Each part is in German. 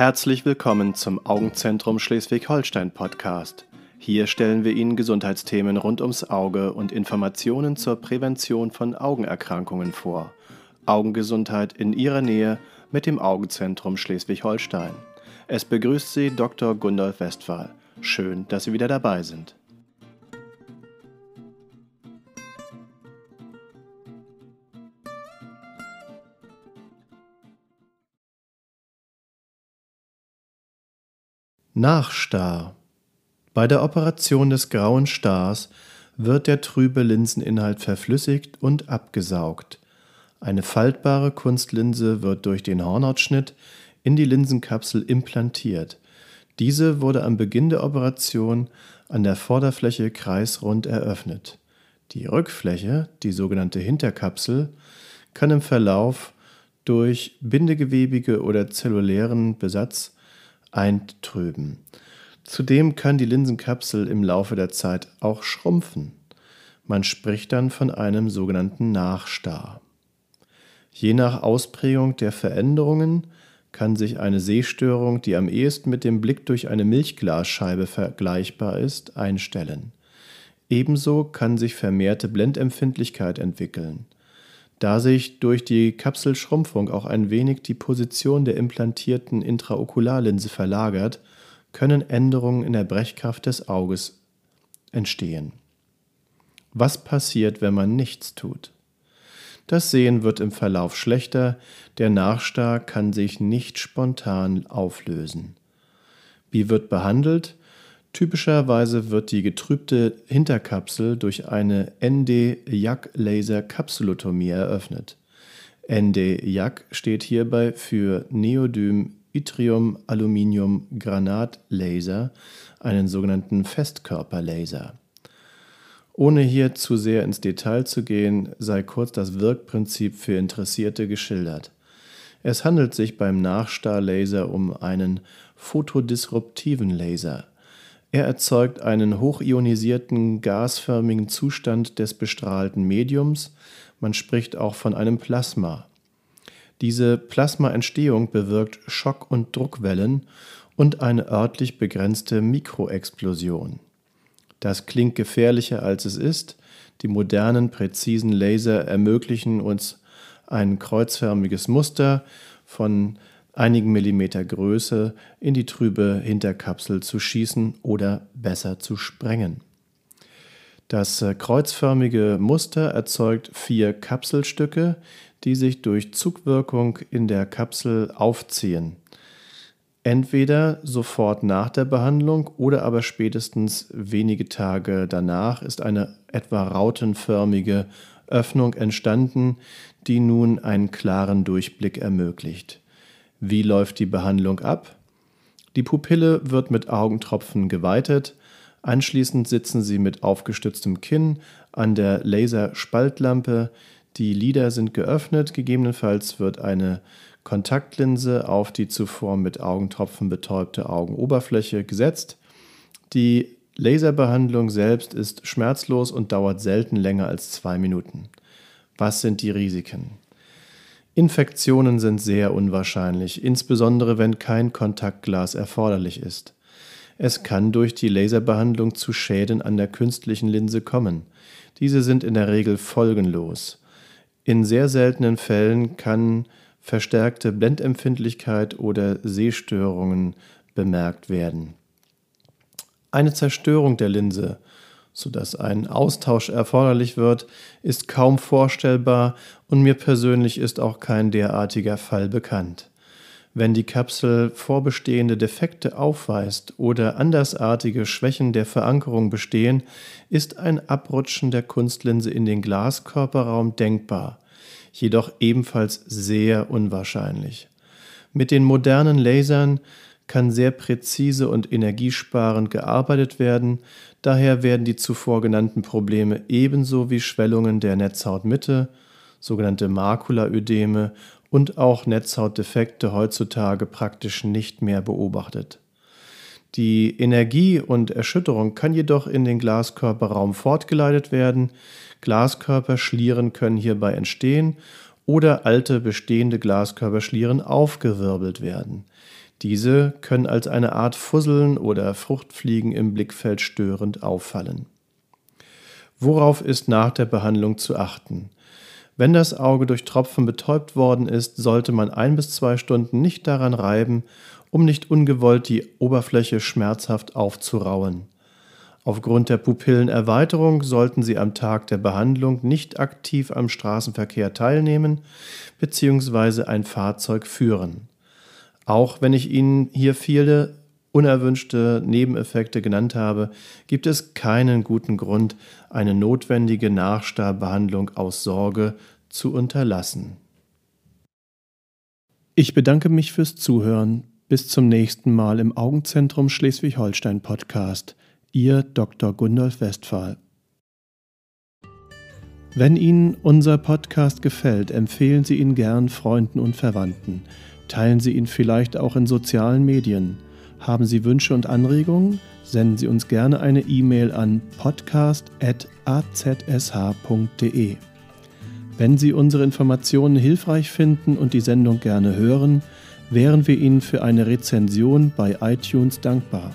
Herzlich willkommen zum Augenzentrum Schleswig-Holstein Podcast. Hier stellen wir Ihnen Gesundheitsthemen rund ums Auge und Informationen zur Prävention von Augenerkrankungen vor. Augengesundheit in Ihrer Nähe mit dem Augenzentrum Schleswig-Holstein. Es begrüßt Sie Dr. Gundolf Westphal. Schön, dass Sie wieder dabei sind. Nachstar. Bei der Operation des grauen Stars wird der trübe Linseninhalt verflüssigt und abgesaugt. Eine faltbare Kunstlinse wird durch den Hornhautschnitt in die Linsenkapsel implantiert. Diese wurde am Beginn der Operation an der Vorderfläche kreisrund eröffnet. Die Rückfläche, die sogenannte Hinterkapsel, kann im Verlauf durch bindegewebige oder zellulären Besatz eintrüben. Zudem kann die Linsenkapsel im Laufe der Zeit auch schrumpfen. Man spricht dann von einem sogenannten Nachstar. Je nach Ausprägung der Veränderungen kann sich eine Sehstörung, die am ehesten mit dem Blick durch eine Milchglasscheibe vergleichbar ist, einstellen. Ebenso kann sich vermehrte Blendempfindlichkeit entwickeln. Da sich durch die Kapselschrumpfung auch ein wenig die Position der implantierten Intraokularlinse verlagert, können Änderungen in der Brechkraft des Auges entstehen. Was passiert, wenn man nichts tut? Das Sehen wird im Verlauf schlechter, der Nachstar kann sich nicht spontan auflösen. Wie wird behandelt? Typischerweise wird die getrübte Hinterkapsel durch eine ND-YAG-Laser-Kapsulotomie eröffnet. ND-YAG steht hierbei für Neodym Yttrium Aluminium Granat Laser, einen sogenannten Festkörperlaser. Ohne hier zu sehr ins Detail zu gehen, sei kurz das Wirkprinzip für Interessierte geschildert. Es handelt sich beim Nachstarlaser um einen photodisruptiven Laser. Er erzeugt einen hochionisierten, gasförmigen Zustand des bestrahlten Mediums, man spricht auch von einem Plasma. Diese Plasmaentstehung bewirkt Schock- und Druckwellen und eine örtlich begrenzte Mikroexplosion. Das klingt gefährlicher als es ist. Die modernen, präzisen Laser ermöglichen uns ein kreuzförmiges Muster von einigen Millimeter Größe in die trübe Hinterkapsel zu schießen oder besser zu sprengen. Das äh, kreuzförmige Muster erzeugt vier Kapselstücke, die sich durch Zugwirkung in der Kapsel aufziehen. Entweder sofort nach der Behandlung oder aber spätestens wenige Tage danach ist eine etwa rautenförmige Öffnung entstanden, die nun einen klaren Durchblick ermöglicht. Wie läuft die Behandlung ab? Die Pupille wird mit Augentropfen geweitet. Anschließend sitzen Sie mit aufgestütztem Kinn an der Laserspaltlampe. Die Lider sind geöffnet. Gegebenenfalls wird eine Kontaktlinse auf die zuvor mit Augentropfen betäubte Augenoberfläche gesetzt. Die Laserbehandlung selbst ist schmerzlos und dauert selten länger als zwei Minuten. Was sind die Risiken? Infektionen sind sehr unwahrscheinlich, insbesondere wenn kein Kontaktglas erforderlich ist. Es kann durch die Laserbehandlung zu Schäden an der künstlichen Linse kommen. Diese sind in der Regel folgenlos. In sehr seltenen Fällen kann verstärkte Blendempfindlichkeit oder Sehstörungen bemerkt werden. Eine Zerstörung der Linse sodass ein Austausch erforderlich wird, ist kaum vorstellbar und mir persönlich ist auch kein derartiger Fall bekannt. Wenn die Kapsel vorbestehende Defekte aufweist oder andersartige Schwächen der Verankerung bestehen, ist ein Abrutschen der Kunstlinse in den Glaskörperraum denkbar, jedoch ebenfalls sehr unwahrscheinlich. Mit den modernen Lasern kann sehr präzise und energiesparend gearbeitet werden, daher werden die zuvor genannten Probleme ebenso wie Schwellungen der Netzhautmitte, sogenannte Makulaödeme und auch Netzhautdefekte heutzutage praktisch nicht mehr beobachtet. Die Energie und Erschütterung kann jedoch in den Glaskörperraum fortgeleitet werden. Glaskörperschlieren können hierbei entstehen oder alte bestehende Glaskörperschlieren aufgewirbelt werden. Diese können als eine Art Fusseln oder Fruchtfliegen im Blickfeld störend auffallen. Worauf ist nach der Behandlung zu achten? Wenn das Auge durch Tropfen betäubt worden ist, sollte man ein bis zwei Stunden nicht daran reiben, um nicht ungewollt die Oberfläche schmerzhaft aufzurauen. Aufgrund der Pupillenerweiterung sollten Sie am Tag der Behandlung nicht aktiv am Straßenverkehr teilnehmen bzw. ein Fahrzeug führen. Auch wenn ich Ihnen hier viele unerwünschte Nebeneffekte genannt habe, gibt es keinen guten Grund, eine notwendige Nachstarbehandlung aus Sorge zu unterlassen. Ich bedanke mich fürs Zuhören. Bis zum nächsten Mal im Augenzentrum Schleswig-Holstein Podcast. Ihr Dr. Gundolf Westphal. Wenn Ihnen unser Podcast gefällt, empfehlen Sie ihn gern Freunden und Verwandten. Teilen Sie ihn vielleicht auch in sozialen Medien. Haben Sie Wünsche und Anregungen? Senden Sie uns gerne eine E-Mail an podcast.azsh.de. Wenn Sie unsere Informationen hilfreich finden und die Sendung gerne hören, wären wir Ihnen für eine Rezension bei iTunes dankbar.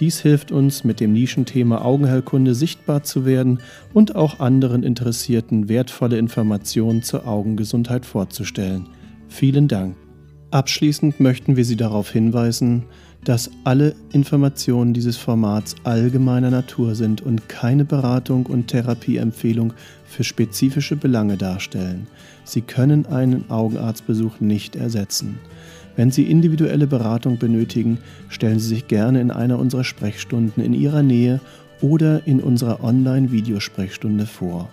Dies hilft uns, mit dem Nischenthema Augenheilkunde sichtbar zu werden und auch anderen Interessierten wertvolle Informationen zur Augengesundheit vorzustellen. Vielen Dank. Abschließend möchten wir Sie darauf hinweisen, dass alle Informationen dieses Formats allgemeiner Natur sind und keine Beratung und Therapieempfehlung für spezifische Belange darstellen. Sie können einen Augenarztbesuch nicht ersetzen. Wenn Sie individuelle Beratung benötigen, stellen Sie sich gerne in einer unserer Sprechstunden in Ihrer Nähe oder in unserer Online-Videosprechstunde vor.